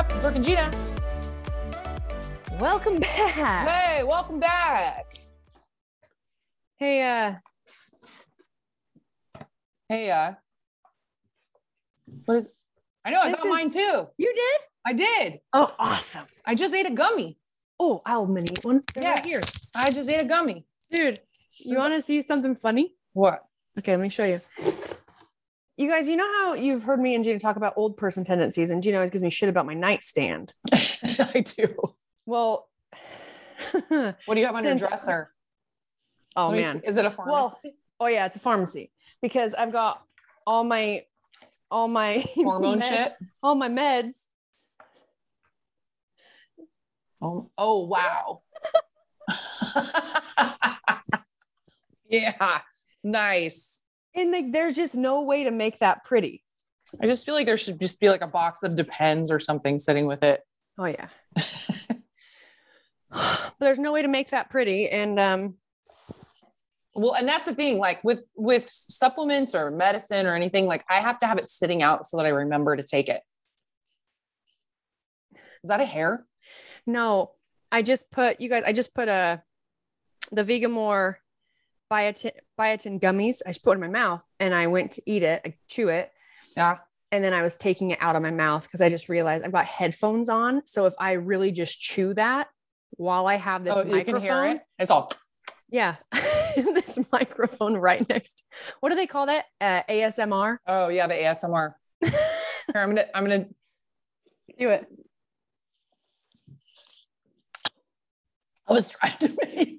Reps with and Gina. Welcome back. Hey, welcome back. Hey, uh, Hey, uh, what is? I know I got is- mine too. you did? I did. Oh, awesome. I just ate a gummy. Oh, I'll mini eat one. They're Yeah. right here. I just ate a gummy. Dude, you want to see something funny? What? Okay, let me show you. You guys, you know how you've heard me and Gina talk about old person tendencies, and Gina always gives me shit about my nightstand. I do. Well, What do you have on your dresser? oh me man. is it a pharmacy? Well, oh yeah, it's a pharmacy because I've got all my all my Hormone meds- shit. all my meds. Oh, oh wow. yeah, nice. And like there's just no way to make that pretty. I just feel like there should just be like a box of Depends or something sitting with it. Oh yeah. but there's no way to make that pretty. And um Well, and that's the thing, like with with supplements or medicine or anything, like I have to have it sitting out so that I remember to take it. Is that a hair? no, I just put you guys, I just put a the Vegamour biotin biotin gummies. I just put it in my mouth and I went to eat it, I chew it, Yeah. and then I was taking it out of my mouth because I just realized I've got headphones on. So if I really just chew that while I have this oh, you can hear it. It's all yeah, this microphone right next. What do they call that? Uh, ASMR. oh yeah, the ASMR. Here, I'm gonna I'm gonna Do it. I was trying to make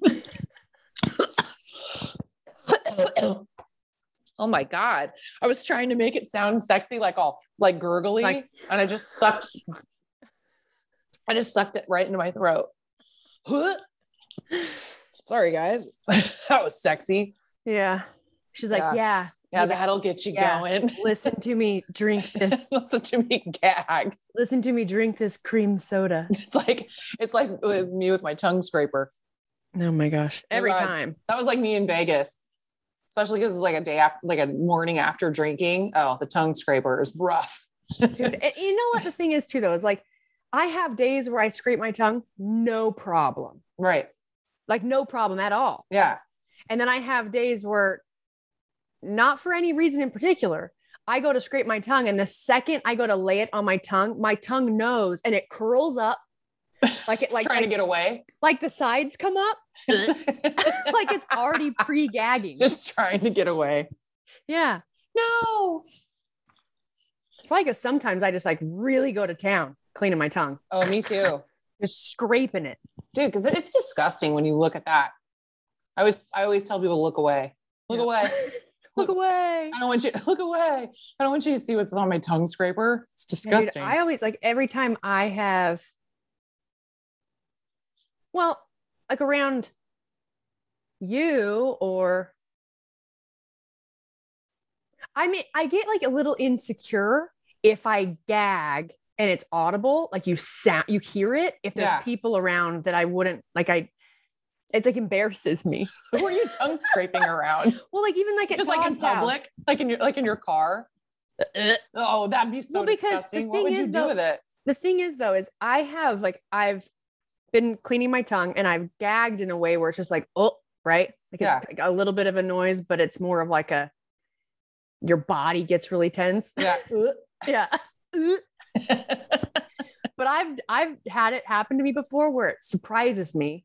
Oh my god. I was trying to make it sound sexy, like all like gurgly, Like- and I just sucked I just sucked it right into my throat. Sorry, guys. that was sexy. Yeah. She's like, Yeah. yeah, Yeah, that'll get you Yeah. going. listen to me drink this Listen to me gag. listen to me drink this cream soda It's like it's like with me with my tongue scraper. oh my gosh every God. time That was like me in Vegas, especially because it's like a day after, like a morning after drinking. Oh, the tongue scraper is rough. Dude, you know what the thing is too though is like i have days where i scrape my tongue no problem Right. like no problem at all Yeah. and then i have days where not for any reason in particular i go to scrape my tongue and the second i go to lay it on my tongue my tongue knows and it curls up like it It's like trying like, to get away. like the sides come up like already pre-gagging. Just trying to get away. yeah. No. It's probably because sometimes I just like really go to town cleaning my tongue, Oh, me too. just scraping it. Dude, because it's disgusting when you look at that. I always I always tell people look away. Look Yeah. away. Look away. I don't want you look away. I don't want you to see what's on my tongue scraper. It's Yeah, dude, disgusting. I always like every time I have, well, like around you or I mean, I get like a little insecure if I gag and it's audible, like you sound, you hear it. If there's Yeah. people around that I wouldn't like, I, it's like embarrasses me. Who are you tongue scraping around? Well, like even like Just like in Todd's house. public, like in your like in your car. Uh-uh. Oh, that'd be so Well, because disgusting. What would you do though- with it? the thing is though is i have like i've been cleaning my tongue and i've gagged in a way where it's just like oh right like it's Yeah. like a little bit of a noise but it's more of like a your body gets really tense Yeah. yeah but i've i've had it happen to me before where it surprises me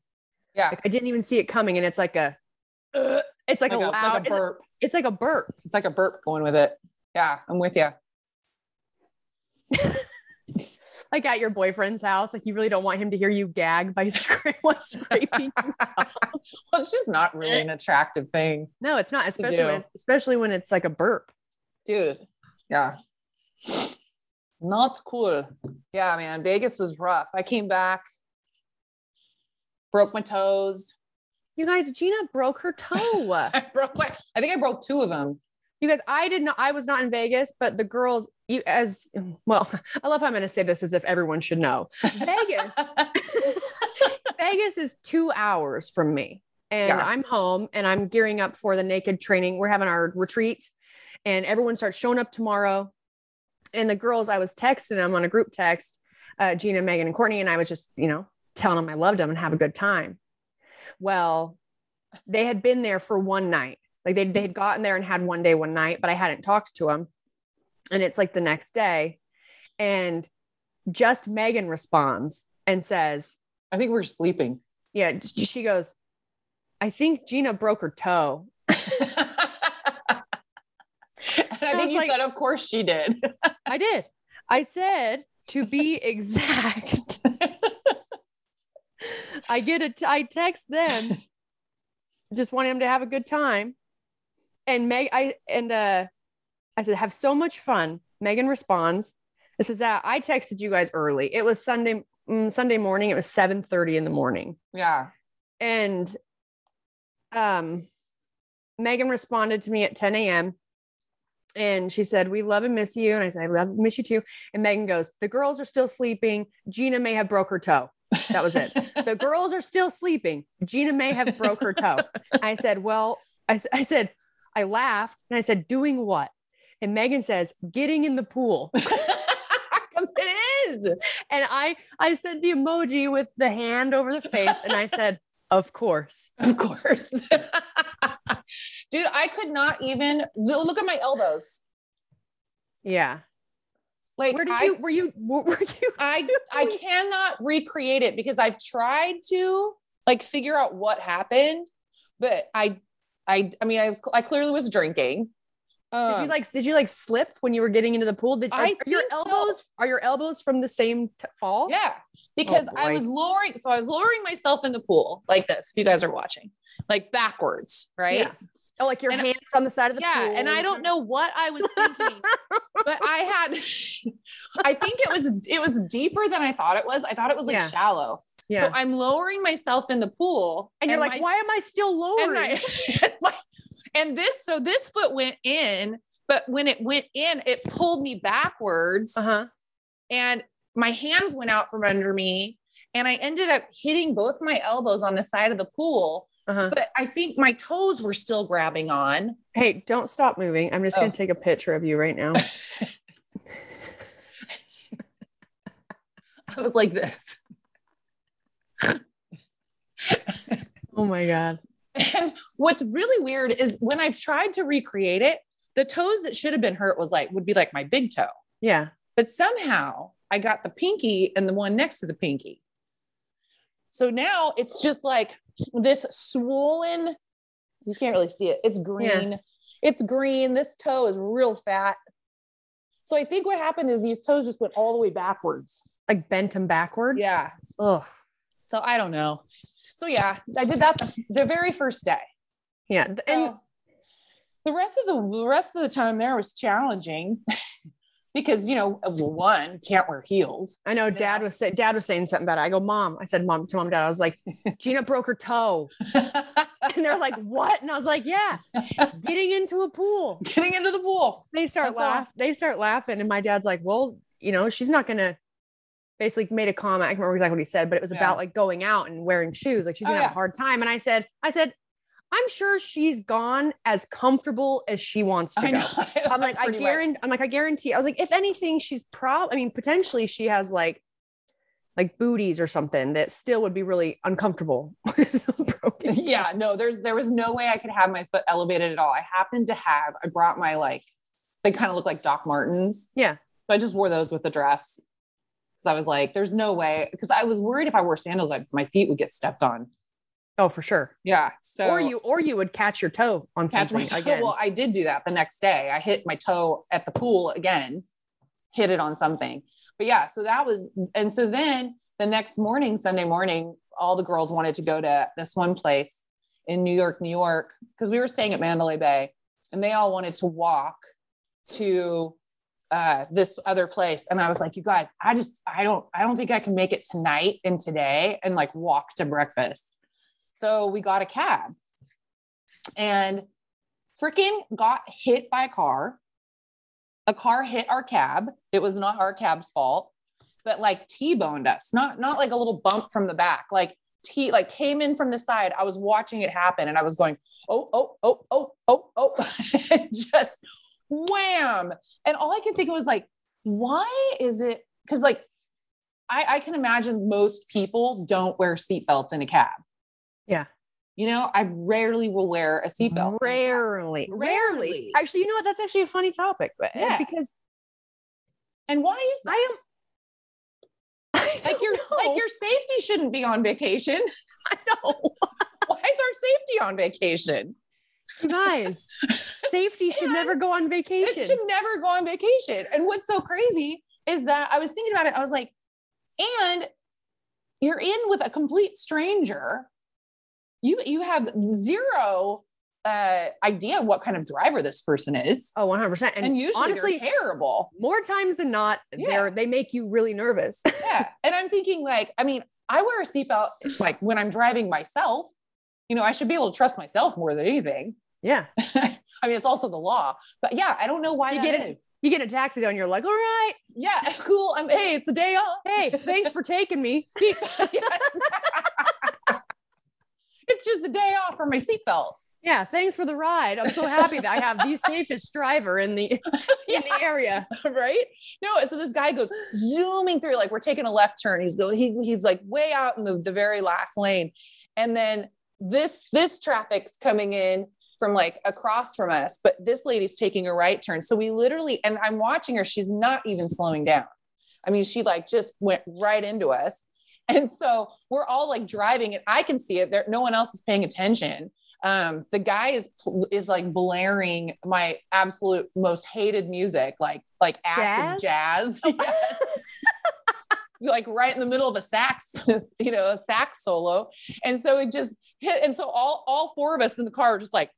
yeah. like i didn't even see it coming and it's like a uh, it's like, Like, a, a, loud like a burp. it's like a burp It's like a burp going with it. Yeah, I'm with you. like at your boyfriend's house like you really don't want him to hear you gag by scra- scraping. Well, it's just not really eh. an attractive thing, No, it's not, especially when it's, especially when it's like a burp. dude. Yeah. Not cool. Yeah, man. Vegas was rough. I came back, broke my toes. You guys, Gina broke her toe. I broke my, I think I broke two of them. you guys, I did not. I was not in Vegas, but the girls, you as well. I love how I'm going to say this as if everyone should know. Vegas, Vegas is two hours from me, and Yeah. I'm home and I'm gearing up for the naked training. We're having our retreat, and everyone starts showing up tomorrow. And the girls, I was texting them on a group text, uh, Gina, Megan, and Courtney, and I was just, you know, telling them I loved them and have a good time. Well, they had been there for one night. Like they they had gotten there and had one day, one night, but I hadn't talked to them. And it's like the next day, and just Megan responds and says, I think we're sleeping. "Yeah." She goes, "I think Gina broke her toe." and I, was think you like- said, of course she did. I did. I said to be exact. I get a. T- I text them, just wanting them to have a good time, and Meg. I and uh, I said have so much fun. Megan responds. This is that I texted you guys early. It was Sunday mm, Sunday morning. It was seven thirty in the morning, yeah. and um, Megan responded to me at ten a.m. And she said, We love and miss you. And I said, I love and miss you too. And Megan goes, The girls are still sleeping. Gina may have broke her toe. That was it. The girls are still sleeping. Gina may have broke her toe. I said, Well, I said, I laughed and I said, Doing what? And Megan says, Getting in the pool. Because it is. And I I said the emoji with the hand over the face. And I said, Of course. Of course. Dude, I could not even look at my elbows. Yeah. Like Where did I, you were you were you I doing? I cannot recreate it because I've tried to like figure out what happened, but I I I mean I I clearly was drinking. Did Um, you like did you like slip when you were getting into the pool? Did are, I are your think so. elbows are your elbows from the same t- fall? Yeah, because I was lowering, so I was lowering myself in the pool like this. If you guys are watching, like backwards, right? Yeah. Oh, like your And- hands on the side of the yeah pool. and i don't know what i was thinking but i had i think it was it was deeper than i thought it was i thought it was like Yeah. shallow Yeah. so i'm lowering myself in the pool and you're like, my- why am I still and, lowering? my- and my- and this so this foot went in but when it went in it pulled me backwards uh-huh. and my hands went out from under me and i ended up hitting both my elbows on the side of the pool Uh-huh. but i think my toes were still grabbing on Hey, don't stop moving. I'm just Oh. gonna take a picture of you right now. I was like this. oh my god. And what's really weird is when I've tried to recreate it, the toes that should have been hurt was like, would be like my big toe. Yeah. But somehow I got the pinky and the one next to the pinky. So now it's just like this swollen You can't really see it. It's green. Yeah. It's green. This toe is real fat. So I think what happened is these toes just went all the way backwards. Like bent them backwards. Yeah. Ugh. So I don't know. So yeah, I did that the, the very first day. Yeah. And And the rest of the, the rest of the time there was challenging because you know, uh, one can't wear heels. I know dad was saying dad was saying something about it. I go, mom. I said, mom to mom, dad. I was like, Gina broke her toe. And they're like, what? And I was like, yeah, getting into a pool. Getting into the pool. They start all. They start laughing. And my dad's like, well, you know, she's not gonna basically made a comment. I can't remember exactly what he said, but it was Yeah. about like going out and wearing shoes. Like she's Oh, gonna have yeah. a hard time. And I said, I said, I'm sure she's gone as comfortable as she wants to I go. I'm like, I guarantee. I'm like, I guarantee. I was like, if anything, she's prob. I mean, potentially she has like, like booties or something that still would be really uncomfortable. with broken toe. yeah no there's there was no way i could have my foot elevated at all i happened to have i brought my like they kind of look like doc martens Yeah. so i just wore those with the dress because i was like there's no way because i was worried if i wore sandals I, my feet would get stepped on Oh, for sure. yeah so or you, or you would catch your toe on catch something my toe again. well i did do that the next day i hit my toe at the pool again hit it on something but yeah so that was and so then the next morning sunday morning all the girls wanted to go to this one place in new york new york because we were staying at mandalay bay and they all wanted to walk to uh, this other place and i was like you guys i just i don't i don't think i can make it tonight and today and like walk to breakfast so we got a cab and freaking got hit by a car. A car hit our cab. It was not our cab's fault, but like T-boned us. Not not like a little bump from the back. Like T like came in from the side. I was watching it happen and I was going, "Oh, oh, oh, oh, oh, oh." just wham. And all I could think of was like, why is it cuz like I, I can imagine most people don't wear seatbelts in a cab. yeah. You know, I rarely will wear a seatbelt. Rarely, rarely. Rarely. Actually, you know what? That's actually a funny topic. but- Yeah. Because And why is that? I am. I Like your know. like your safety shouldn't be on vacation. I know. Why is our safety on vacation? You guys, safety should never go on vacation. It should never go on vacation. And what's so crazy is that I was thinking about it. I was like, and you're in with a complete stranger. You you have zero uh, idea what kind of driver this person is. oh, 100%. And, And, usually honestly, they're terrible. more times than not, Yeah. they're they make you really nervous. yeah. And I'm thinking, like, I mean, I wear a seatbelt like when I'm driving myself. You know, I should be able to trust myself more than anything. yeah. I mean, it's also the law, but yeah, I don't know why You get it. is. You get a taxi though, and you're like, all right, Yeah, cool. I'm hey, it's a day off. hey, thanks for taking me. It's just a day off for my seatbelt. Yeah, thanks for the ride. I'm so happy that I have the safest driver in the in the area. right? No, so this guy goes zooming through, like we're taking a left turn. He's going, he, he's like way out in the, the very last lane. And then this this traffic's coming in from like across from us, but this lady's taking a right turn. So we literally, and I'm watching her, she's not even slowing down. I mean, she like just went right into us. And so we're all like driving and I can see it there. No one else is paying attention. Um, the guy is, is like blaring my absolute most hated music, like, like acid jazz. Yes. Like right in the middle of a sax, you know, a sax solo. And so it just hit. And so all, all four of us in the car were just like,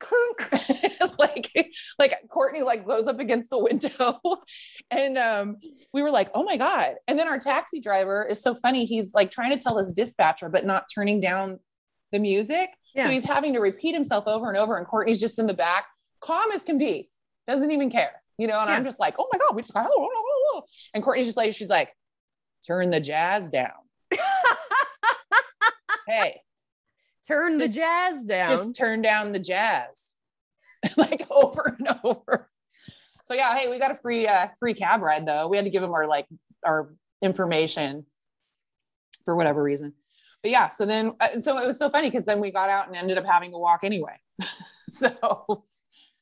like like Courtney like goes up against the window. And um we were like oh my god. And then our taxi driver is so funny. He's like trying to tell his dispatcher but not turning down the music. Yeah. so he's having to repeat himself over and over and Courtney's just in the back. Calm as can be. Doesn't even care you know? And I'm just like oh my god we just got and Courtney's just like she's like turn the jazz down. Hey. Turn the Just- jazz down. just turn down the jazz. Like over and over. So yeah hey we got a free uh free cab ride though. We had to give them our like our information for whatever reason. But yeah so then uh, so it was so funny because then we got out and ended up having to walk anyway. So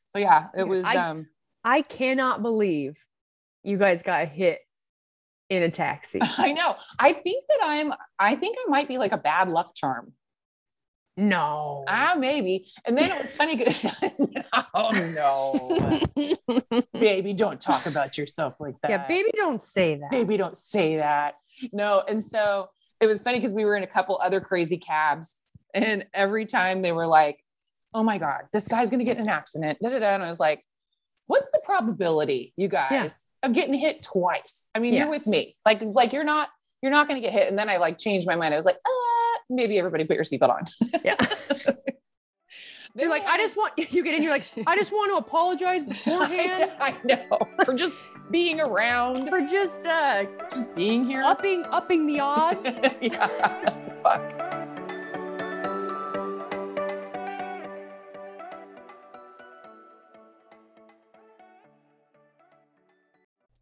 so yeah it was I- um I cannot believe you guys got hit in a taxi. i know i think that i'm i think i might be like a bad luck charm No. Ah, maybe. And then it was funny. oh no, baby, don't talk about yourself like that. yeah, baby, don't say that. baby, don't say that. No. And so it was funny because we were in a couple other crazy cabs, and every time they were like, "Oh my god, this guy's gonna get in an accident," da, da, da. and I was like. What's the probability, you guys, of getting hit twice? I mean, Yeah. you're with me. Like, like you're not, you're not going to get hit. And then I like changed my mind. I was like, uh, maybe everybody put your seatbelt on. Yeah. They're like, I just want you get in. You're like, I just want to apologize beforehand I know for just being around, for just uh just being here. upping upping the odds. yeah. Fuck.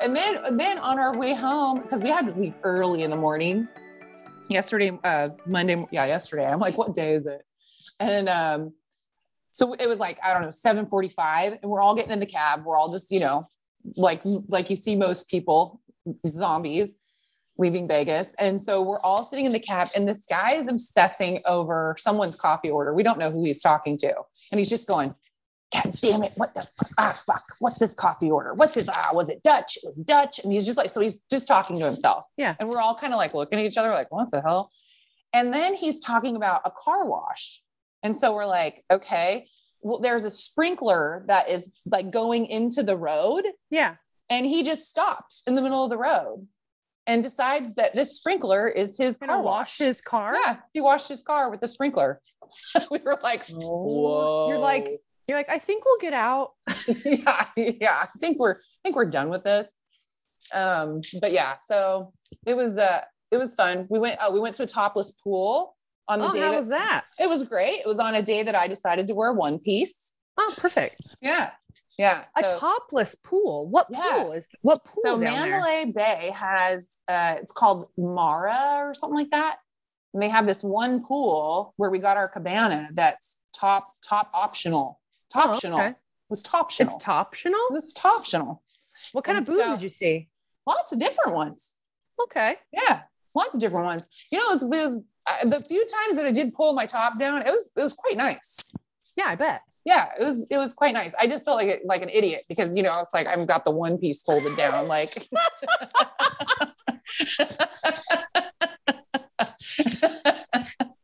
And then then on our way home, because we had to leave early in the morning. Yesterday, uh Monday, yeah, yesterday. I'm like, what day is it? And um, so it was like, I don't know, 745, and we're all getting in the cab. We're all just, you know, like like you see most people, zombies leaving Vegas. And so we're all sitting in the cab, and this guy is obsessing over someone's coffee order. We don't know who he's talking to. And he's just going, God damn it. What the fuck? Ah, fuck. What's this coffee order? What's this? Ah, was it Dutch? It was Dutch. And he's just like, so he's just talking to himself. Yeah. And we're all kind of like looking at each other, like, what the hell? And then he's talking about a car wash. And so we're like, okay, well, there's a sprinkler that is like going into the road. Yeah. And he just stops in the middle of the road and decides that this sprinkler is his Gonna car wash wash. his car. Yeah, he washed his car with the sprinkler. we were like, whoa. You're like, you're like, I think we'll get out. yeah, yeah. I think we're I think we're done with this. Um, but yeah, so it was uh it was fun. We went oh, we went to a topless pool on the Oh, day how that, was that? it was great. It was on a day that I decided to wear one piece. Oh, perfect. Yeah. Yeah. a topless pool. What Yeah. pool is what pool so down there? Mandalay Bay has uh it's called Mara or something like that. And they have this one pool where we got our cabana that's top top optional. Oh, Optional. okay. was optional. It's optional. It was optional. What kind And of boobs so- did you see? Lots of different ones. Okay. Yeah, lots of different ones. You know, it was, it was uh, the few times that I did pull my top down, it was it was quite nice. Yeah, I bet. Yeah, it was it was quite nice. I just felt like a- like an idiot because you know it's like I've got the one piece folded down like.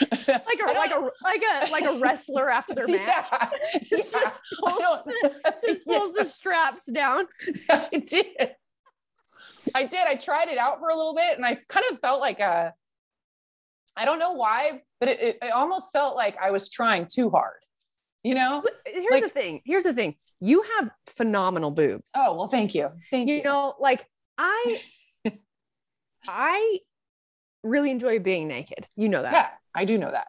Like a like a like a like a wrestler after their match. Yeah, Just yeah. Pulls, just pulls the straps down. I did. I did. I tried it out for a little bit and I kind of felt like a, I don't know why, but it, it, it almost felt like I was trying too hard, you know? Here's Like- the thing. Here's the thing. You have phenomenal boobs. Oh, well, thank you. Thank you. you know, like I I really enjoy being naked. You know that. I do know that.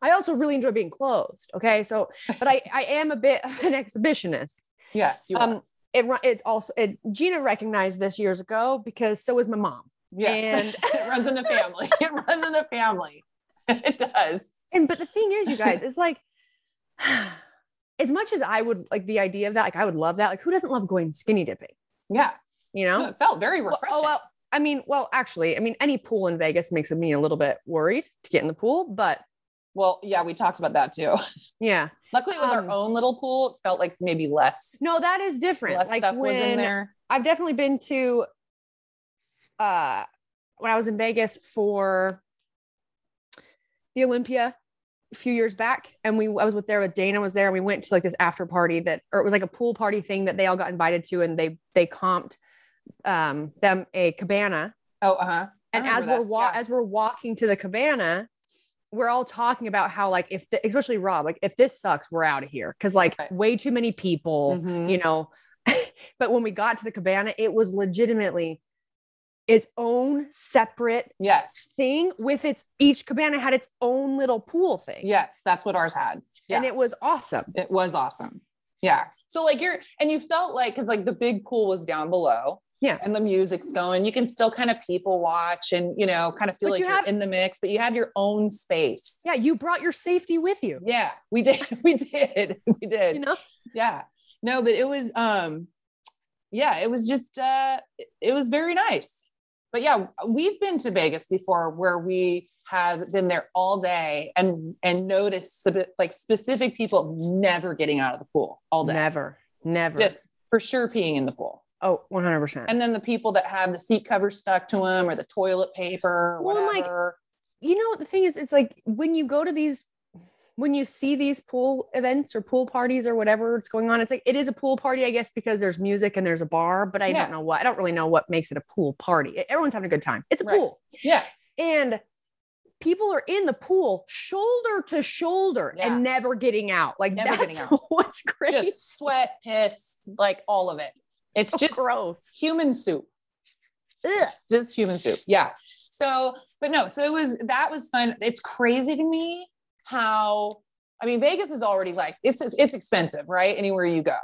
I also really enjoy being closed. Okay. So, but I, I am a bit of an exhibitionist. Yes, you are. Um, it, ru- it also, it, Gina recognized this years ago because so was my mom. Yes. and- it runs in the family. It runs in the family. It does. And, but the thing is, you guys, it's like, as much as I would like the idea of that, like I would love that. Like, who doesn't love going skinny dipping? Yeah. You know? It felt very Well, refreshing. oh, well, I mean, well, actually, I mean, any pool in Vegas makes me a little bit worried to get in the pool, but Well, yeah, we talked about that too. yeah, Luckily, it was Um, our own little pool. It felt like maybe less, no, that is different. less like stuff was in there. I've definitely been to, uh, when I was in Vegas for the Olympia a few years back, and we I was with there with Dana was there, and we went to like this after party that, or it was like a pool party thing that they all got invited to, and they they comped um them a cabana Oh, uh huh. and as we're wa- as we're walking to the cabana we're all talking about how like if the, especially rob like if this sucks we're out of here because like Right. way too many people Mhm. you know but when we got to the cabana it was legitimately its own separate yes, thing with its each cabana had its own little pool thing yes, that's what ours had. Yeah. and it was awesome It was awesome. Yeah. So like you're and you felt like because like the big pool was down below. Yeah. And the music's going. You can still kind of people watch and you know kind of feel But like you are have- in the mix, but you have your own space. yeah you brought your safety with you Yeah, we did. We did. We did. you know Yeah. No, but it was um yeah, it was just uh it- it was very nice. But yeah, we've been to Vegas before where we have been there all day and and noticed like specific people never getting out of the pool all day. never never Just for sure peeing in the pool. Oh 100% And then the people that have the seat covers stuck to them or the toilet paper or Well, and, like, you know the thing is it's like when you go to these when you see these pool events or pool parties or whatever it's going on it's like it is a pool party i guess because there's music and there's a bar but i Yeah. don't know what i don't really know what makes it a pool party everyone's having a good time it's a Right. pool yeah. and people are in the pool shoulder to shoulder Yeah. and never getting out like Never that's getting out. what's great Just sweat, piss, like all of it. It's so just gross human soup. Ugh. just human soup. Yeah. So, but no, so it was that was fun. It's crazy to me how I mean Vegas is already like it's it's expensive, right? Anywhere you go.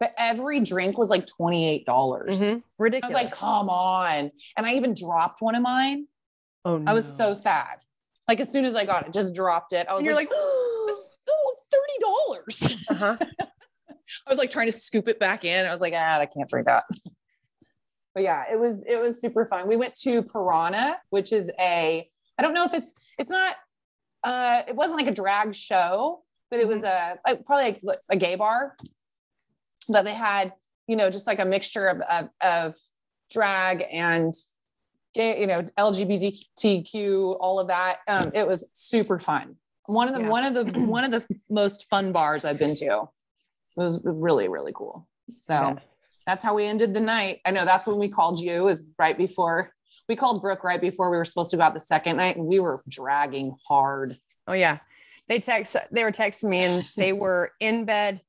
But every drink was like $28. dollars Mhm. I was ridiculous like, come on. And I even dropped one of mine. oh no. I was so sad. Like as soon as I got it, just dropped it. I was And you're like, like oh, $30. uh-huh. I was like trying to scoop it back in. I was like, ah, I can't drink that. But yeah, it was it was super fun. We went to Piranha, which is a I don't know if it's it's not uh it wasn't like a drag show, but it was a like, probably like a gay bar. But they had you know just like a mixture of of, of drag and gay, you know LGBTQ, all of that. Um, it was super fun. One of the Yeah. one of the one of the most fun bars I've been to. It was really really cool. So Yeah. that's how we ended the night. I know that's when we called you is right before we called Brooke right before we were supposed to go out the second night and we were dragging hard. Oh yeah. They text they were texting me and they were in bed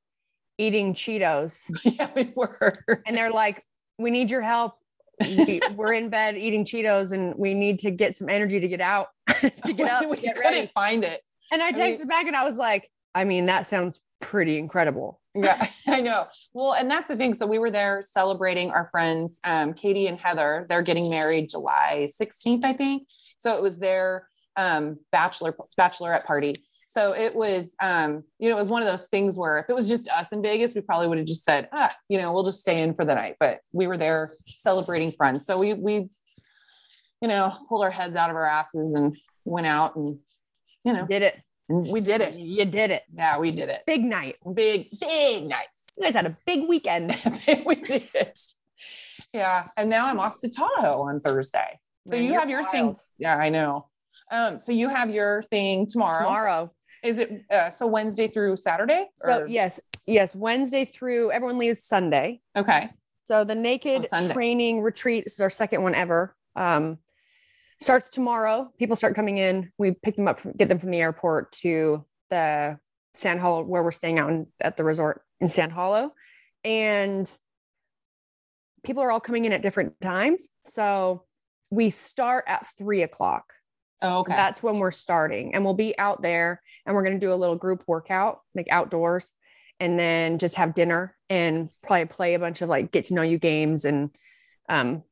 eating Cheetos yeah, we were. and they're like, "We need your help. We, we're in bed eating Cheetos and we need to get some energy to get out to get up, we to get couldn't ready." find it. And I I texted mean- back and I was like, "I mean, that sounds pretty incredible." Yeah, I know. Well, and that's the thing. So we were there celebrating our friends, um, Katie and Heather. They're getting married July 16th, I think. So it was their um, bachelor bachelorette party. So it was, um, you know, it was one of those things where if it was just us in Vegas, we probably would have just said, ah, you know, we'll just stay in for the night. But we were there celebrating friends. So we, we, you know, pulled our heads out of our asses and went out and, you know, Did it. We did it. You did it. Yeah, we did it. Big night. Big, big night. You guys had a big weekend. we did. Yeah. And now I'm off to Tahoe on Thursday. So Man, you have your thing. Yeah, I know. Um, so you have your thing tomorrow. Tomorrow. Is it uh, so Wednesday through Saturday? So yes, yes, Wednesday through everyone leaves Sunday. Okay. So the naked Oh, training retreat this is our second one ever. Um, starts tomorrow. People start coming in. We pick them up, from, get them from the airport to the Sand Hollow where we're staying out in, at the resort in Sand Hollow, and people are all coming in at different times. So we start at three o'clock. Oh, So okay. that's when we're starting. And we'll be out there and we're going to do a little group workout, like outdoors, and then just have dinner and probably play a bunch of like get to know you games and um,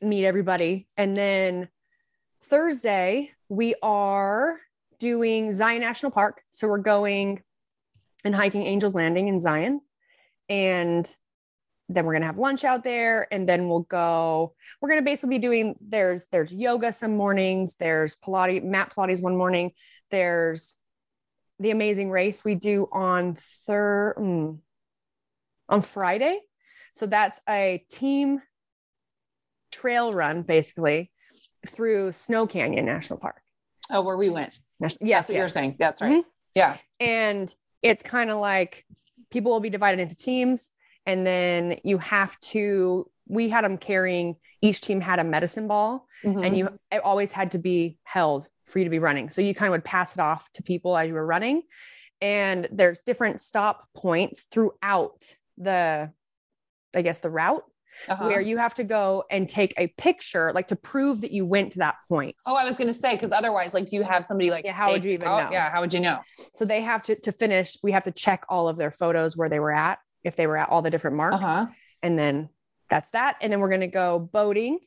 meet everybody. And then Thursday, we are doing Zion National Park. So we're going and hiking Angels Landing in Zion. And then we're gonna have lunch out there and then we'll go we're gonna basically be doing there's there's yoga some mornings there's pilates mat pilates one morning there's the amazing race we do on third hmm, on friday so that's a team trail run basically through snow canyon national park oh, where we went. National, yes That's what you're yes. saying. That's right. Mhm. Yeah. and it's kind of like people will be divided into teams and then you have to we had them carrying each team had a medicine ball Mhm. and you it always had to be held for you to be running so you kind of would pass it off to people as you were running and there's different stop points throughout the i guess the route Uh-huh. where you have to go and take a picture like to prove that you went to that point Oh, I was gonna say because otherwise, like, do you have somebody like? Yeah, how would you even out? know? Yeah, how would you know? so they have to to finish we have to check all of their photos where they were at if they were at all the different marks Uh huh. and then that's that. And then we're gonna go boating.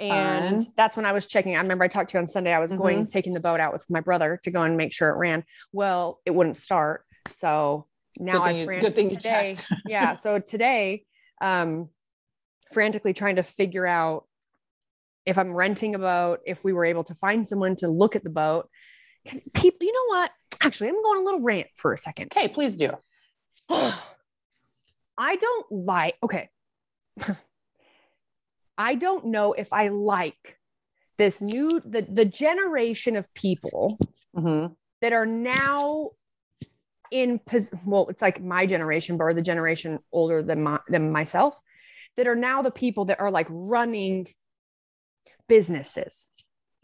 And Fun. that's when I was checking. I remember I talked to you on Sunday. I was going taking the boat out with my brother to go and make sure it ran. Well, it wouldn't start. So now Good thing I you- good thing today. yeah. So today, um, frantically trying to figure out if I'm renting a boat, if we were able to find someone to look at the boat. Can- People, you know what? Actually, I'm going a little rant for a second. Okay, please do. I don't like, okay. I don't know if I like this new the the generation of people Mhm. that are now in pos- well it's like my generation but or the generation older than my than myself that are now the people that are like running businesses.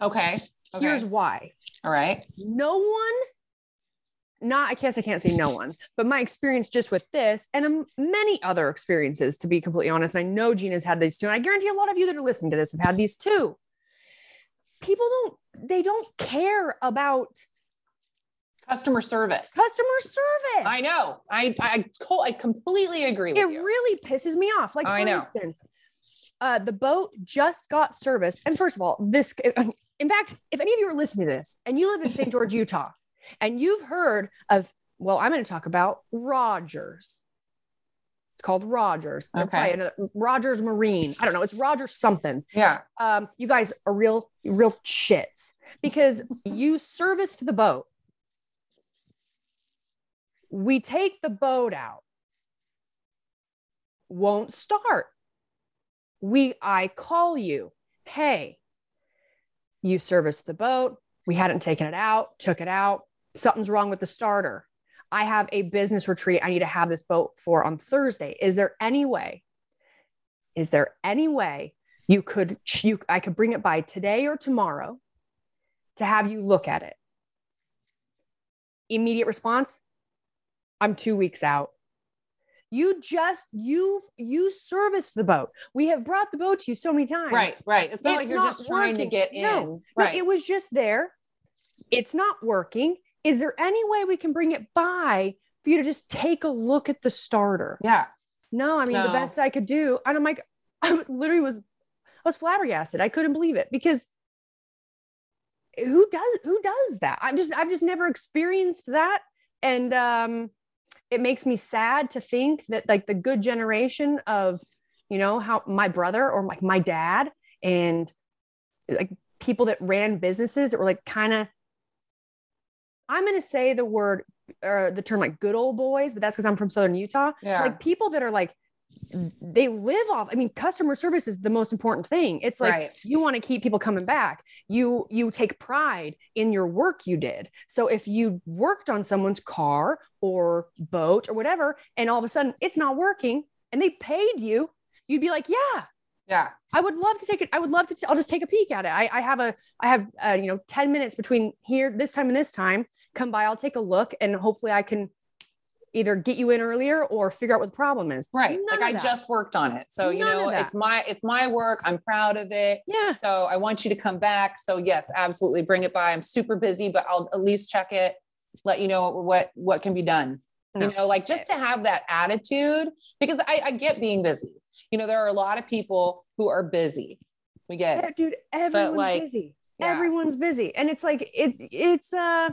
Okay. Okay. Here's why All right. no one not i guess i can't say no one but my experience just with this and um, many other experiences to be completely honest i know gina's had these too and i guarantee a lot of you that are listening to this have had these too people don't they don't care about Customer service. customer service I know. I I I completely agree with it you. really pisses me off like for I know. instance uh, the boat just got serviced and first of all this in fact if any of you are listening to this and you live in st george utah and you've heard of well i'm going to talk about rogers it's called rogers Okay. another- rogers marine i don't know it's rogers something yeah. um, you guys are real, real shits because you serviced the boat. We take the boat out, won't start. We, I call you, hey, you serviced the boat. We hadn't taken it out, took it out. Something's wrong with the starter. I have a business retreat I need to have this boat for on Thursday. Is there any way? Is there any way you could you I could bring it by today or tomorrow to have you look at it. Immediate response, I'm 2 weeks out. You just you've you serviced the boat. We have brought the boat to you so many times. Right. Right. It's not like you're not just trying to working. get in. No, No, it was just there. It's not working. Is there any way we can bring it by for you to just take a look at the starter? yeah. No, I mean the best I could do. And I'm like, I literally was, I was flabbergasted. I couldn't believe it because who does who does that? I'm just I've just never experienced that. And um it makes me sad to think that like the good generation of, you know, how my brother or like my dad and like people that ran businesses that were like kind of I'm going to say the word or the term like good old boys, but that's because I'm from Southern Utah. Yeah. Like people that are like, they live off. I mean, customer service is the most important thing. It's like Right. you want to keep people coming back. You you take pride in your work you did. So if you worked on someone's car or boat or whatever, and all of a sudden it's not working, and they paid you, you'd be like, yeah, Yeah. I would love to take it. I would love to. T- I'll just take a peek at it. I, I have a, I have, uh, you know, 10 minutes between here, this time and this time. Come by, I'll take a look and hopefully I can either get you in earlier or figure out what the problem is. Right. None like I that. just worked on it. So, you None of know, it's my it's my work. I'm proud of it. yeah. So I want you to come back. So yes, absolutely bring it by. I'm super busy, but I'll at least check it, let you know what what can be done. No. You know, like just to have that attitude because I, I get being busy. You know, there are a lot of people who are busy. We get Yeah, it. dude, everyone's like, busy. yeah. Everyone's busy. And it's like, it, it's, uh,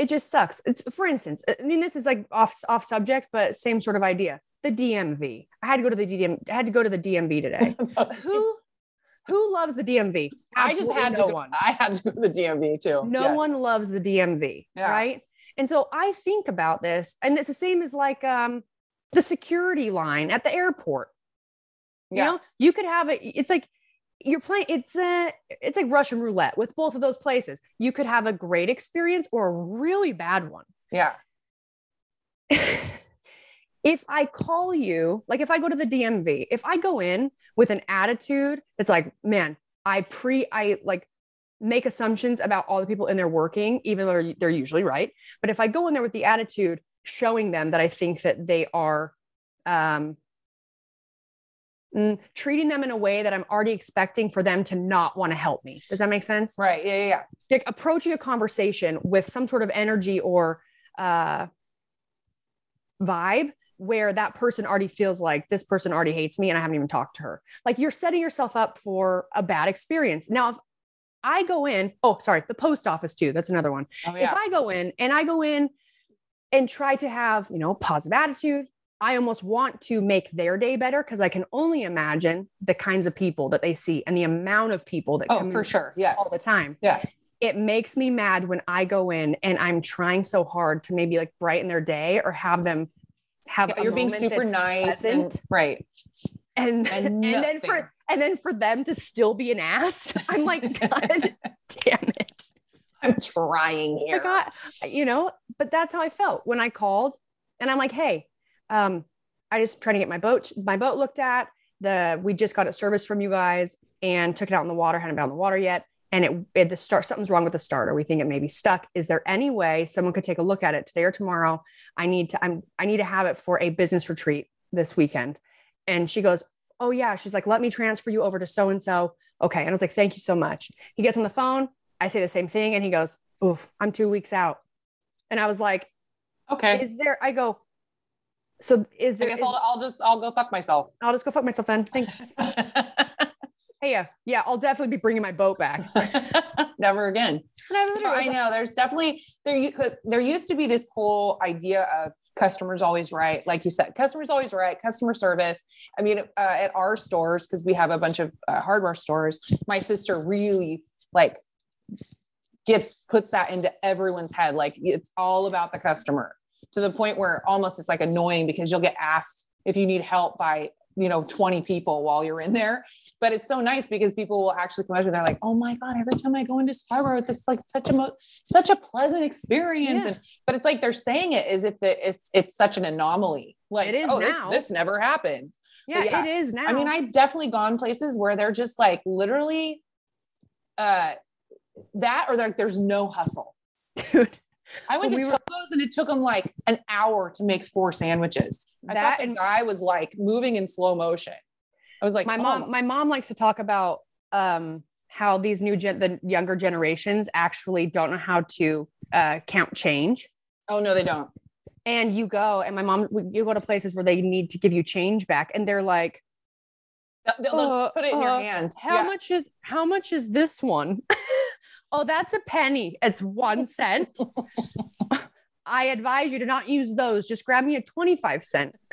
it just sucks. It's for instance, I mean, this is like off, off subject, but same sort of idea. The DMV. I had to go to the DMV. I had to go to the DMV today. who who loves the DMV? I just Absolutely had to go, one. I had to go to the DMV too. No Yes. one loves the DMV, Yeah. right? And so I think about this, and it's the same as like um, the security line at the airport. You Yeah. know, you could have it. It's like you're playing. It's a it's like Russian roulette with both of those places. You could have a great experience or a really bad one. Yeah. if I call you, like if I go to the DMV, if I go in with an attitude that's like, man, I pre, I like make assumptions about all the people in there working, even though they're, they're usually right. But if I go in there with the attitude showing them that I think that they are um, treating them in a way that I'm already expecting for them to not want to help me. Does that make sense? Right. Yeah. Yeah. yeah. like approaching a conversation with some sort of energy or uh, vibe where that person already feels like this person already hates me and I haven't even talked to her. Like you're setting yourself up for a bad experience. Now, if I go in, oh, sorry, the post office too. That's another one. Oh If. I go in and I go in and try to have, you know, positive attitude, I almost want to make their day better because I can only imagine the kinds of people that they see and the amount of people that oh, come for sure. Yes. all the time Yes. it makes me mad when I go in and I'm trying so hard to maybe like brighten their day or have them have Yeah, you're being super nice pleasant. and right. and and and, then for and then for them to still be an ass. I'm like, God damn it. I'm trying here. I, you know, but that's how I felt when I called and I'm like, hey, um, I just trying to get my boat, my boat looked at. The we just got it serviced from you guys and took it out in the water, hadn't been on the water yet. And it, it the start something's wrong with the starter. We think it may be stuck. Is there any way someone could take a look at it today or tomorrow? I need to I'm I need to have it for a business retreat this weekend. And she goes, Oh yeah. She's like, let me transfer you over to so and so. Okay. And I was like, thank you so much. He gets on the phone. I say the same thing, and he goes, Oof, I'm two weeks out. And I was like, okay. is there i go so is I there guess is- I'll, I'll just I'll go fuck myself. I'll just go fuck myself then thanks hey yeah yeah i'll definitely be bringing my boat back Never again. And I, No, I know. There's definitely there. You could. There used to be this whole idea of customers always right, like you said, customers always right. Customer service. I mean, uh, at our stores because we have a bunch of uh, hardware stores. My sister really like gets puts that into everyone's head. Like it's all about the customer to the point where almost it's like annoying because you'll get asked if you need help by you know 20 people while you're in there. But it's so nice because people will actually come out and they're like oh my god every time i go into Sparborough it's like such a mo- such a pleasant experience. Yeah. and but it's like they're saying it as if the, it's it's such an anomaly. Like It is oh this, now. this never happens yeah, yeah, it is now i mean i've definitely gone places where they're just like literally uh that or like there's no hustle. Dude I went We to were- Togo's and it took them like an hour to make four sandwiches. I That thought the and- guy was like moving in slow motion. I was like, my oh, mom my mom likes to talk about um how these new gen the younger generations actually don't know how to uh count change oh no, they don't. and you go and my mom you go to places where they need to give you change back and they're like They'll they'll Uh, just put it in your uh, hand. How Yeah. much is how much is this one? oh, that's a penny. It's one cent. I advise you to not use those. Just grab me a 25 cent.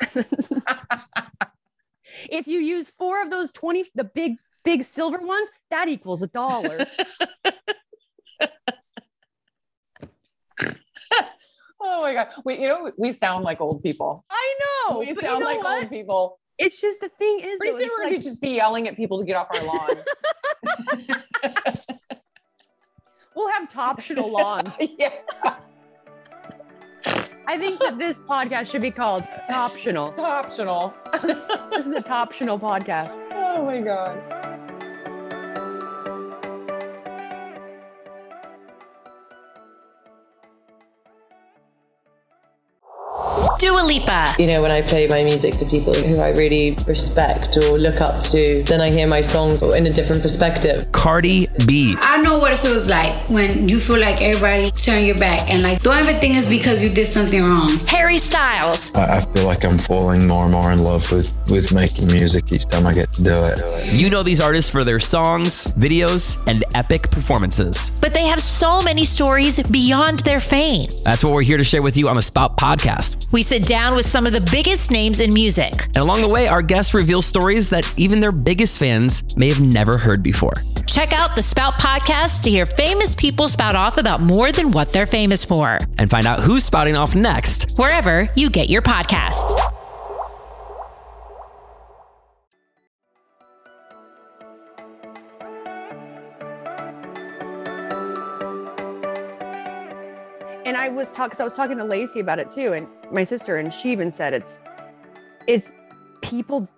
if you use four of those 20, the big, big silver ones, that equals a dollar. Oh my god. We you know we sound like old people. I know. we but you sound know like what? old people. It's just the thing is, Pretty though, soon we're gonna like- just be yelling at people to get off our lawn. We'll have optional lawns. yeah. I think that this podcast should be called optional. Optional. This is a optional podcast. Oh my god. Dua Lipa. You know, when I play my music to people who I really respect or look up to, then I hear my songs in a different perspective. Cardi B. I know what it feels like when you feel like everybody turn your back and like don't ever think it's because you did something wrong. Harry Styles. I I feel like I'm falling more and more in love with, with making music each time I get to do it. You know these artists for their songs, videos, and epic performances. But they have so many stories beyond their fame. That's what we're here to share with you on the Spout podcast. We sit down with some of the biggest names in music. And along the way, our guests reveal stories that even their biggest fans may have never heard before. Check out the Spout podcast to hear famous people spout off about more than what they're famous for, And find out who's spouting off next. wherever you get your podcasts. And I was talking, because I was talking to Lacey about it too, and my sister, and she even said it's, it's people,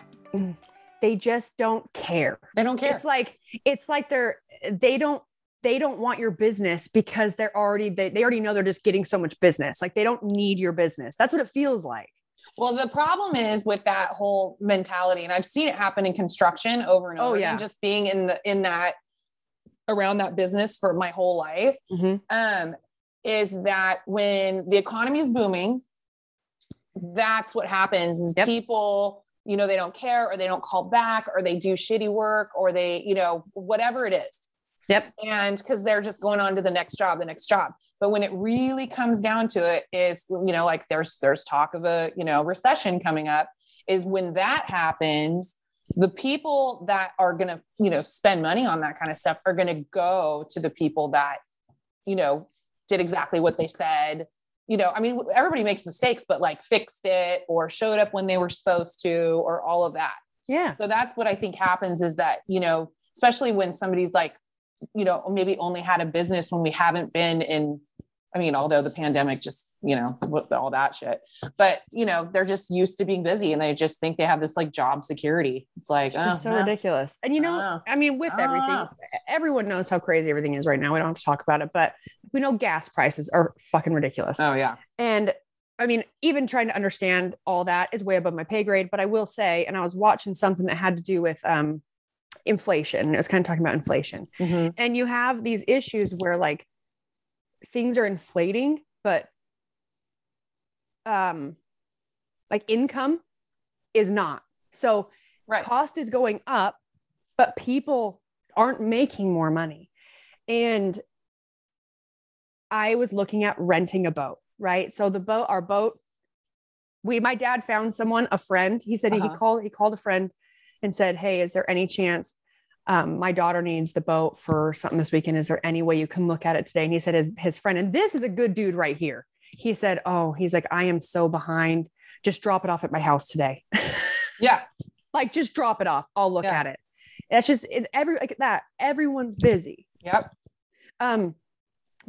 they just don't care. They don't care. It's like it's like they're they don't they don't want your business because they're already they, they already know they're just getting so much business. Like they don't need your business. That's what it feels like. Well, the problem is with that whole mentality, and I've seen it happen in construction over and over. Oh, over yeah. again, just being in the in that around that business for my whole life. Um, is that when the economy is booming, that's what happens is Yep. people, you know, they don't care or they don't call back or they do shitty work or they, you know, whatever it is. Yep. And because they're just going on to the next job, the next job. But when it really comes down to it, is you know, like there's there's talk of a you know recession coming up. Is when that happens, the people that are gonna you know spend money on that kind of stuff are gonna go to the people that you know did exactly what they said. You know, I mean, everybody makes mistakes, but like fixed it or showed up when they were supposed to, or all of that. Yeah. So that's what I think happens is that, you know, especially when somebody's like, you know, maybe only had a business when we haven't been in, I mean, although the pandemic just, you know, all that shit, but you know, they're just used to being busy and they just think they have this like job security. It's like, oh, It's so well, ridiculous. And you know, Oh. I mean, with everything, Oh. everyone knows how crazy everything is right now. We don't have to talk about it, but we know gas prices are fucking ridiculous. Oh yeah. And I mean, even trying to understand all that is way above my pay grade. But I will say, and I was watching something that had to do with um, inflation. It was kind of talking about inflation. Mhm. And you have these issues where like things are inflating, but um, like income is not. So Right. cost is going up, but people aren't making more money. And I was looking at renting a boat, right? So the boat, our boat, we, my dad found someone, a friend. He said he Uh-huh. called, he called a friend and said, Hey, is there any chance um, my daughter needs the boat for something this weekend? Is there any way you can look at it today? And he said his, his friend, and this is a good dude right here. He said, Oh, he's like, I am so behind. Just drop it off at my house today. Yeah. like just drop it off. I'll look Yeah. at it. That's just it, every like that. Everyone's busy. Yep. Um,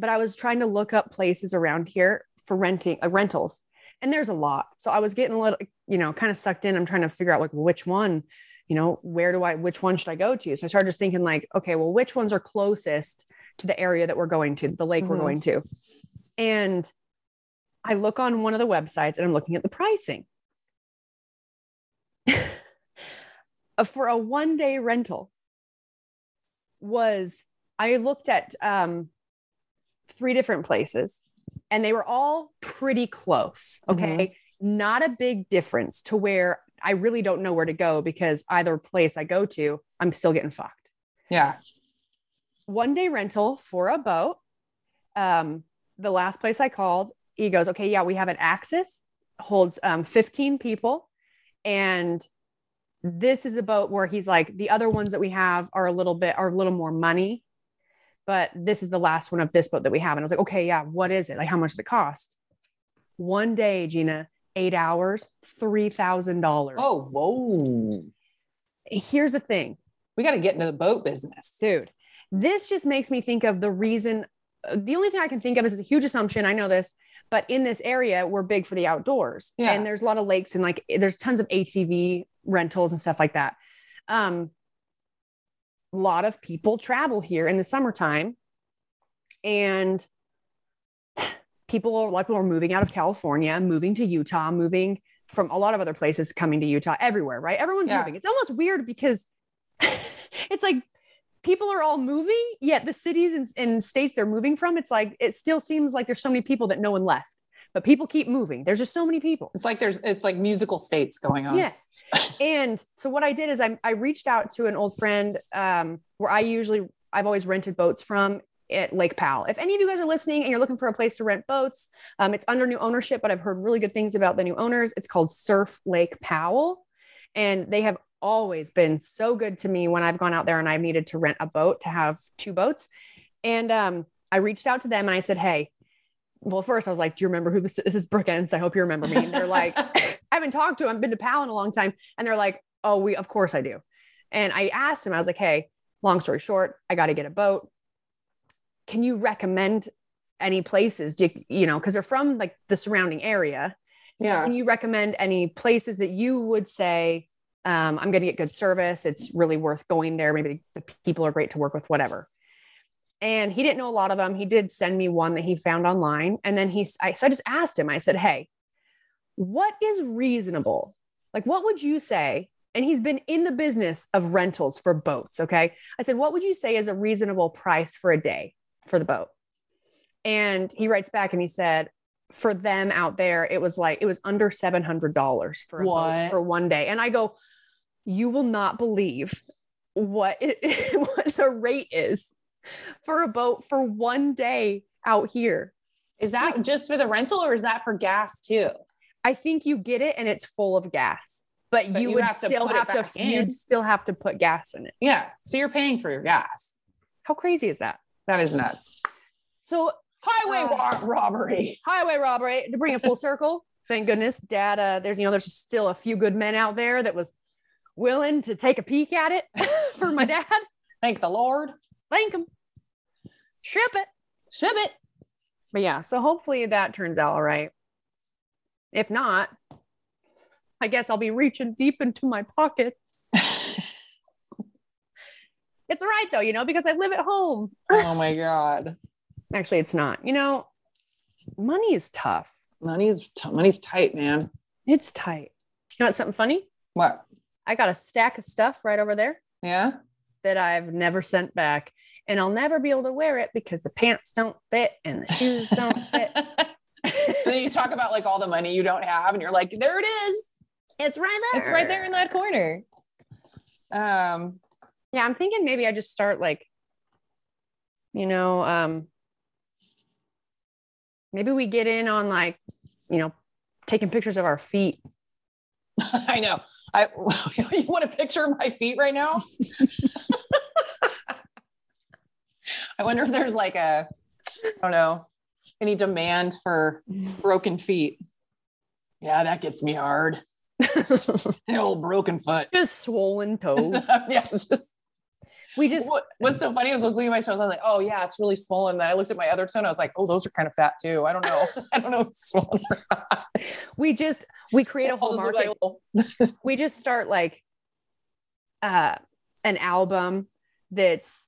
but I was trying to look up places around here for renting uh, rentals, and there's a lot. So I was getting a little, you know, kind of sucked in. I'm trying to figure out like which one, you know, where do I, which one should I go to? So I started just thinking like, okay, well, which ones are closest to the area that we're going to, the lake we're Mhm. going to, and I look on one of the websites and I'm looking at the pricing. For a one day rental was I looked at um, three different places and they were all pretty close. Okay. Not a big difference to where I really don't know where to go because either place I go to, I'm still getting fucked. Yeah. One day rental for a boat. Um, the last place I called, he goes, okay, yeah, we have an Axis, holds um, 15 people. And this is a boat where he's like, the other ones that we have are a little bit, are a little more money, but this is the last one of this boat that we have. And I was like, okay, yeah, what is it? Like, how much does it cost? One day, Gina, eight hours, $3,000. Oh, whoa. Here's the thing We got to get into the boat business. dude this just makes me think of the reason uh, the only thing i can think of is a huge assumption i know this but in this area we're big for the outdoors Yeah. and there's a lot of lakes and like there's tons of atv rentals and stuff like that um lot of people travel here in the summertime. And people a lot of people are moving out of california moving to utah moving from a lot of other places coming to utah everywhere right? Everyone's Yeah. moving. It's almost weird because it's like people are all moving yet the cities and, and states they're moving from it's like it still seems like there's so many people that no one left but people keep moving there's just so many people It's like there's it's like musical states going on. Yes. and so what I did is I, I reached out to an old friend um, where I usually, I've always rented boats from at Lake Powell. If any of you guys are listening and you're looking for a place to rent boats, um, it's under new ownership, but I've heard really good things about the new owners. It's called Surf Lake Powell. And they have always been so good to me when I've gone out there and I've needed to rent a boat to have two boats. And um, I reached out to them and I said, Hey, well, first I was like, Do you remember who this is? This is Brooke Enns. I hope you remember me. And they're like, I haven't talked to him. I've been to Powell in a long time. And they're like, Oh, we, of course I do. And I asked him, I was like, Hey, long story short, I got to get a boat. Can you recommend any places? You, you know, because they're from like the surrounding area. Yeah. Can you recommend any places that you would say, um, I'm going to get good service? It's really worth going there. Maybe the people are great to work with, whatever. And he didn't know a lot of them. He did send me one that he found online. And then he, I, so I just asked him, I said, Hey, what is reasonable? Like, what would you say? And he's been in the business of rentals for boats. Okay. I said, What would you say is a reasonable price for a day for the boat? And he writes back and he said, For them out there, it was like, it was under $700 for, a boat for one day. And I go, You will not believe what, it, what the rate is for a boat for one day out here. Is that just for the rental or is that for gas too? I think you get it and it's full of gas, but, But you, you would have still have to you'd still have to put gas in it. Yeah. So you're paying for your gas. How crazy is that? That is nuts. So Highway Uh, robbery. highway robbery to bring it full circle. Thank goodness, Dad. Uh, there's you know there's still a few good men out there that was willing to take a peek at it for my dad. Thank the Lord. Thank them. Ship it. Ship it. But yeah, so hopefully that turns out all right. If not, I guess I'll be reaching deep into my pockets. It's all right though, you know, because I live at home. oh my God. Actually, it's not. You know, money is tough. Money's t- money's tight, man. It's tight. You know what's something funny? What? I got a stack of stuff right over there Yeah. That I've never sent back. And I'll never be able to wear it because the pants don't fit and the shoes don't fit. then you talk about like all the money you don't have, and you're like, there it is. It's right there. It's right there in that corner. Um, Yeah, I'm thinking maybe I just start like, you know, um, maybe we get in on like, you know, taking pictures of our feet. I know. I you want a picture of my feet right now? I wonder if there's like a, I don't know, any demand for broken feet. Yeah, that gets me hard. The old broken foot. just swollen toes. yeah, it's just We just what, what's so funny is I was looking at my toes. I was like, oh yeah, it's really swollen. Then I looked at my other toe and I was like, oh, those are kind of fat too. I don't know. I don't know if it's swollen we just we create a whole market. like we just start like uh an album that's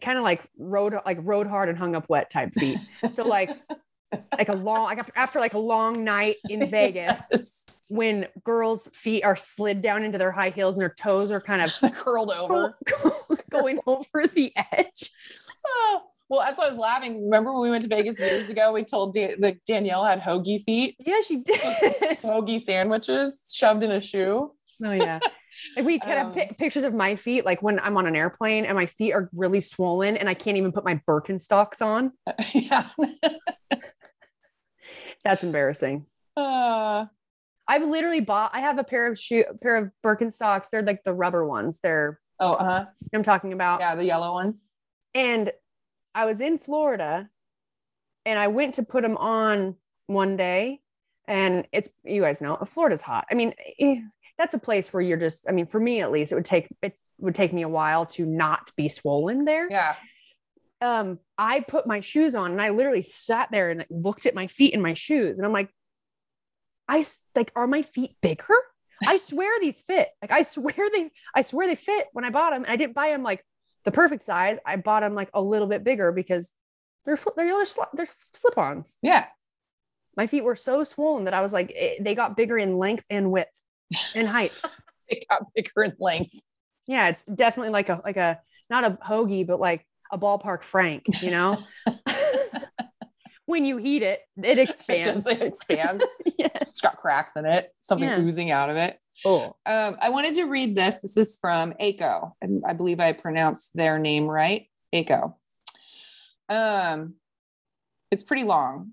kind of like road like road hard and hung up wet type feet. So like like a long like after, after like a long night in Vegas Yes. when girls' feet are slid down into their high heels and their toes are kind of curled over. going over the edge. Oh, Well, that's why I was laughing. Remember when we went to Vegas years ago? We told Dan- that Danielle had hoagie feet, Yeah, she did. hoagie sandwiches shoved in a shoe. Oh yeah. Like we have Um, pi- pictures of my feet, like when I'm on an airplane and my feet are really swollen and I can't even put my Birkenstocks on. yeah. That's embarrassing. Uh, I've literally bought. I have a pair of shoe, pair of Birkenstocks. They're like the rubber ones. They're oh, uh huh. I'm talking about. Yeah, the yellow ones. And I was in Florida, and I went to put them on one day, and it's you guys know Florida's hot. I mean, eh, that's a place where you're just. I mean, for me at least, it would take it would take me a while to not be swollen there. Yeah. Um, I put my shoes on and I literally sat there and looked at my feet in my shoes. And I'm like, I like, are my feet bigger? I swear these fit. Like, I swear they, I swear they fit when I bought them. And I didn't buy them like the perfect size. I bought them like a little bit bigger because they're, they're, they're slip ons. Yeah. My feet were so swollen that I was like, it, they got bigger in length and width and height. It got bigger in length. yeah, it's definitely like a, like a, not a hoagie, but like a ballpark Frank, you know? when you heat it, it It expands. just it expands. It's got cracks in it, something Yeah. oozing out of it. Oh, Um, I wanted to read this. This is from ACO. and I believe I pronounced their name right. ACO. Um, it's pretty long.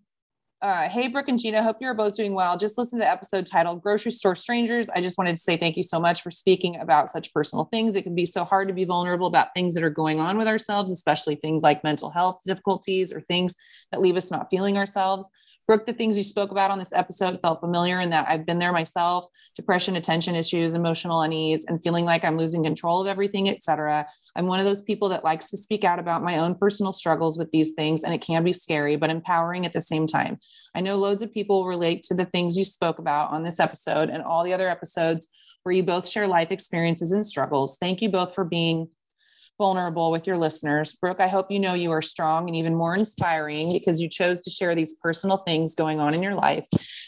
Uh, hey, Brooke and Gina, hope you're both doing well. Just listen to the episode titled Grocery Store Strangers. I just wanted to say thank you so much for speaking about such personal things. It can be so hard to be vulnerable about things that are going on with ourselves, especially things like mental health difficulties or things that leave us not feeling ourselves. Brooke, the things you spoke about on this episode felt familiar in that I've been there myself depression, attention issues, emotional unease, and feeling like I'm losing control of everything, etc. I'm one of those people that likes to speak out about my own personal struggles with these things, and it can be scary, but empowering at the same time. I know loads of people relate to the things you spoke about on this episode and all the other episodes where you both share life experiences and struggles. Thank you both for being vulnerable with your listeners. Brooke, I hope you know you are strong and even more inspiring because you chose to share these personal things going on in your life.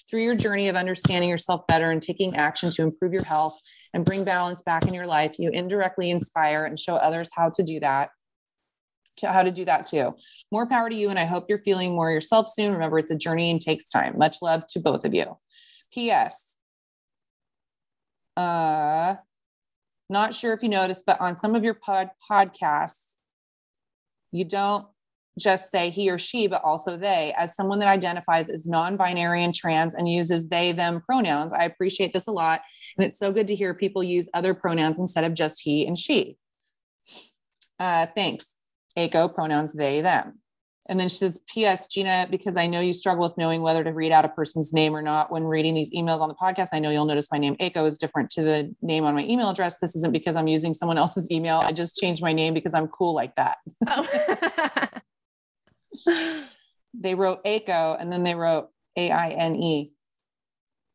Through your journey of understanding yourself better and taking action to improve your health and bring balance back in your life, you indirectly inspire and show others how to do that. To how to do that too. More power to you. And I hope you're feeling more yourself soon. Remember, it's a journey and takes time. Much love to both of you. P.S. Uh, not sure if you noticed, but on some of your pod podcasts, you don't just say he or she, but also they. As someone that identifies as non binary and trans and uses they, them pronouns, I appreciate this a lot. And it's so good to hear people use other pronouns instead of just he and she. Uh, thanks. ACO pronouns they, them. And then she says, P.S. Gina, because I know you struggle with knowing whether to read out a person's name or not when reading these emails on the podcast. I know you'll notice my name, ACO, is different to the name on my email address. This isn't because I'm using someone else's email. I just changed my name because I'm cool like that. Oh. they wrote ACO and then they wrote A I N E.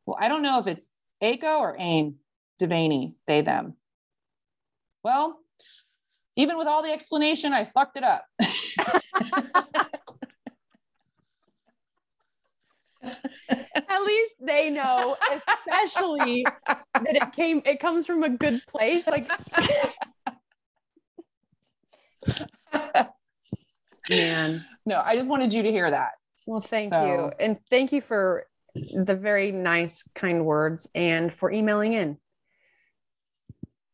Well, I don't know if it's ACO or AIM, Devaney, they, them. Well, even with all the explanation, I fucked it up. At least they know, especially that it came, it comes from a good place. Like, man. No, I just wanted you to hear that. Well, thank So- you. And thank you for the very nice, kind words and for emailing in.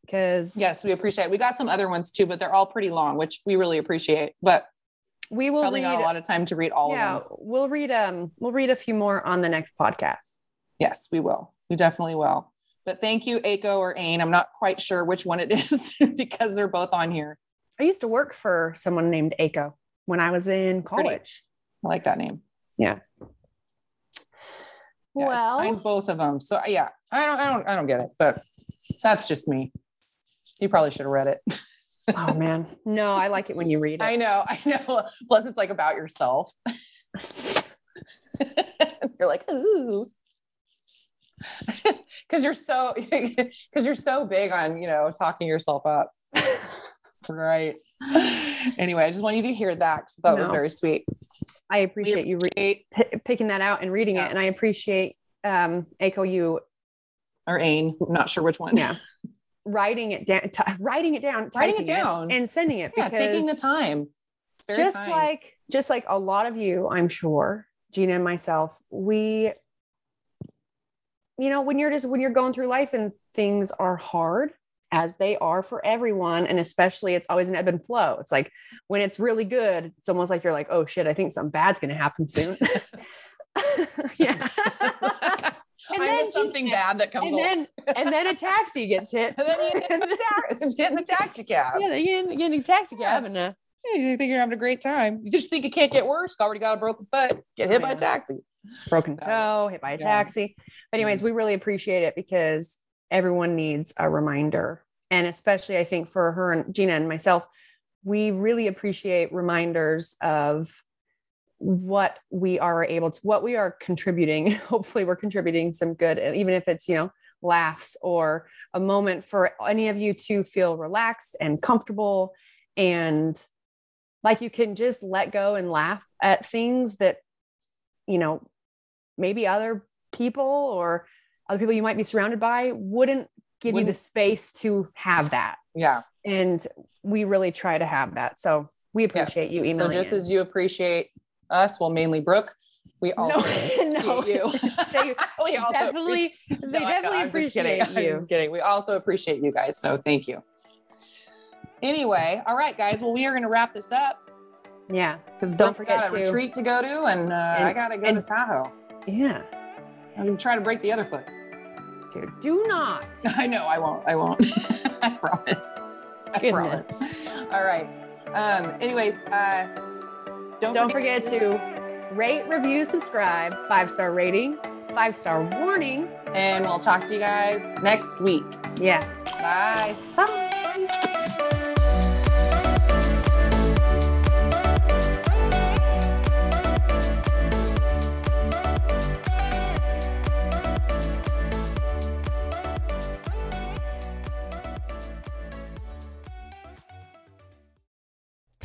Because Yes, we appreciate it. We got some other ones too, but they're all pretty long, which we really appreciate. But we will probably read, not a lot of time to read all yeah, of them. we'll read um we'll read a few more on the next podcast. Yes, we will. We definitely will. But thank you, ACO or AIN. I'm not quite sure which one it is because they're both on here. I used to work for someone named Aiko when I was in college. I like that name. Yeah. Yeah, I well, signed both of them. So yeah, I don't, I don't, I don't get it, but that's just me. You probably should have read it. oh man, no, I like it when you read it. I know, I know. Plus, it's like about yourself. you're like, ooh, because you're so, because you're so big on you know talking yourself up. right. Anyway, I just want you to hear that because that was very sweet. I appreciate you re- p- picking that out and reading Yeah. it, and I appreciate um Aiko you Or AIN, I'm not sure which one. yeah writing it down, t- writing it down, Writing it down. and sending it Yeah, because taking the time. It's very just kind. like just like a lot of you, I'm sure, Gina and myself, we you know, when you're just when you're going through life and things are hard as they are for everyone and especially it's always an ebb and flow. It's like when it's really good, it's almost like you're like, "Oh shit, I think something bad's going to happen soon." yeah. I then something bad that comes and along. then and then a taxi gets hit. And then you get in the, ta- get in the taxi cab. yeah, they get in, get in a taxi cab and uh, Yeah, you think you're having a great time. You just think it can't get worse. Already got a broken foot. Get hit by a taxi. broken toe, hit by a Yeah. taxi. But anyways, we really appreciate it because everyone needs a reminder. And especially I think for her and Gina and myself, we really appreciate reminders of what we are able to what we are contributing. Hopefully we're contributing some good, uh, even if it's, you know, laughs or a moment for any of you to feel relaxed and comfortable and like you can just let go and laugh at things that you know maybe other people or other people you might be surrounded by wouldn't give you Wouldn't- the space to have that Yeah. and we really try to have that so we Yes. appreciate you So just in. as you appreciate us, well, mainly Brooke, we also appreciate no. you. They we also definitely they No, definitely I'm just appreciate I'm you just kidding. We also appreciate you guys. So thank you. Anyway, all right, guys. Well, we are going to wrap this up yeah because Don't forget got a to- retreat to go to, and, uh, I got to go and- to Tahoe. yeah I'm trying to break the other foot. dude do not I know. I won't. I won't. I promise. I Goodness. promise. All right. Um. Anyways, uh, don't don't forget to rate review subscribe five star rating five star warning and we'll talk to you guys next week. yeah Bye. Bye.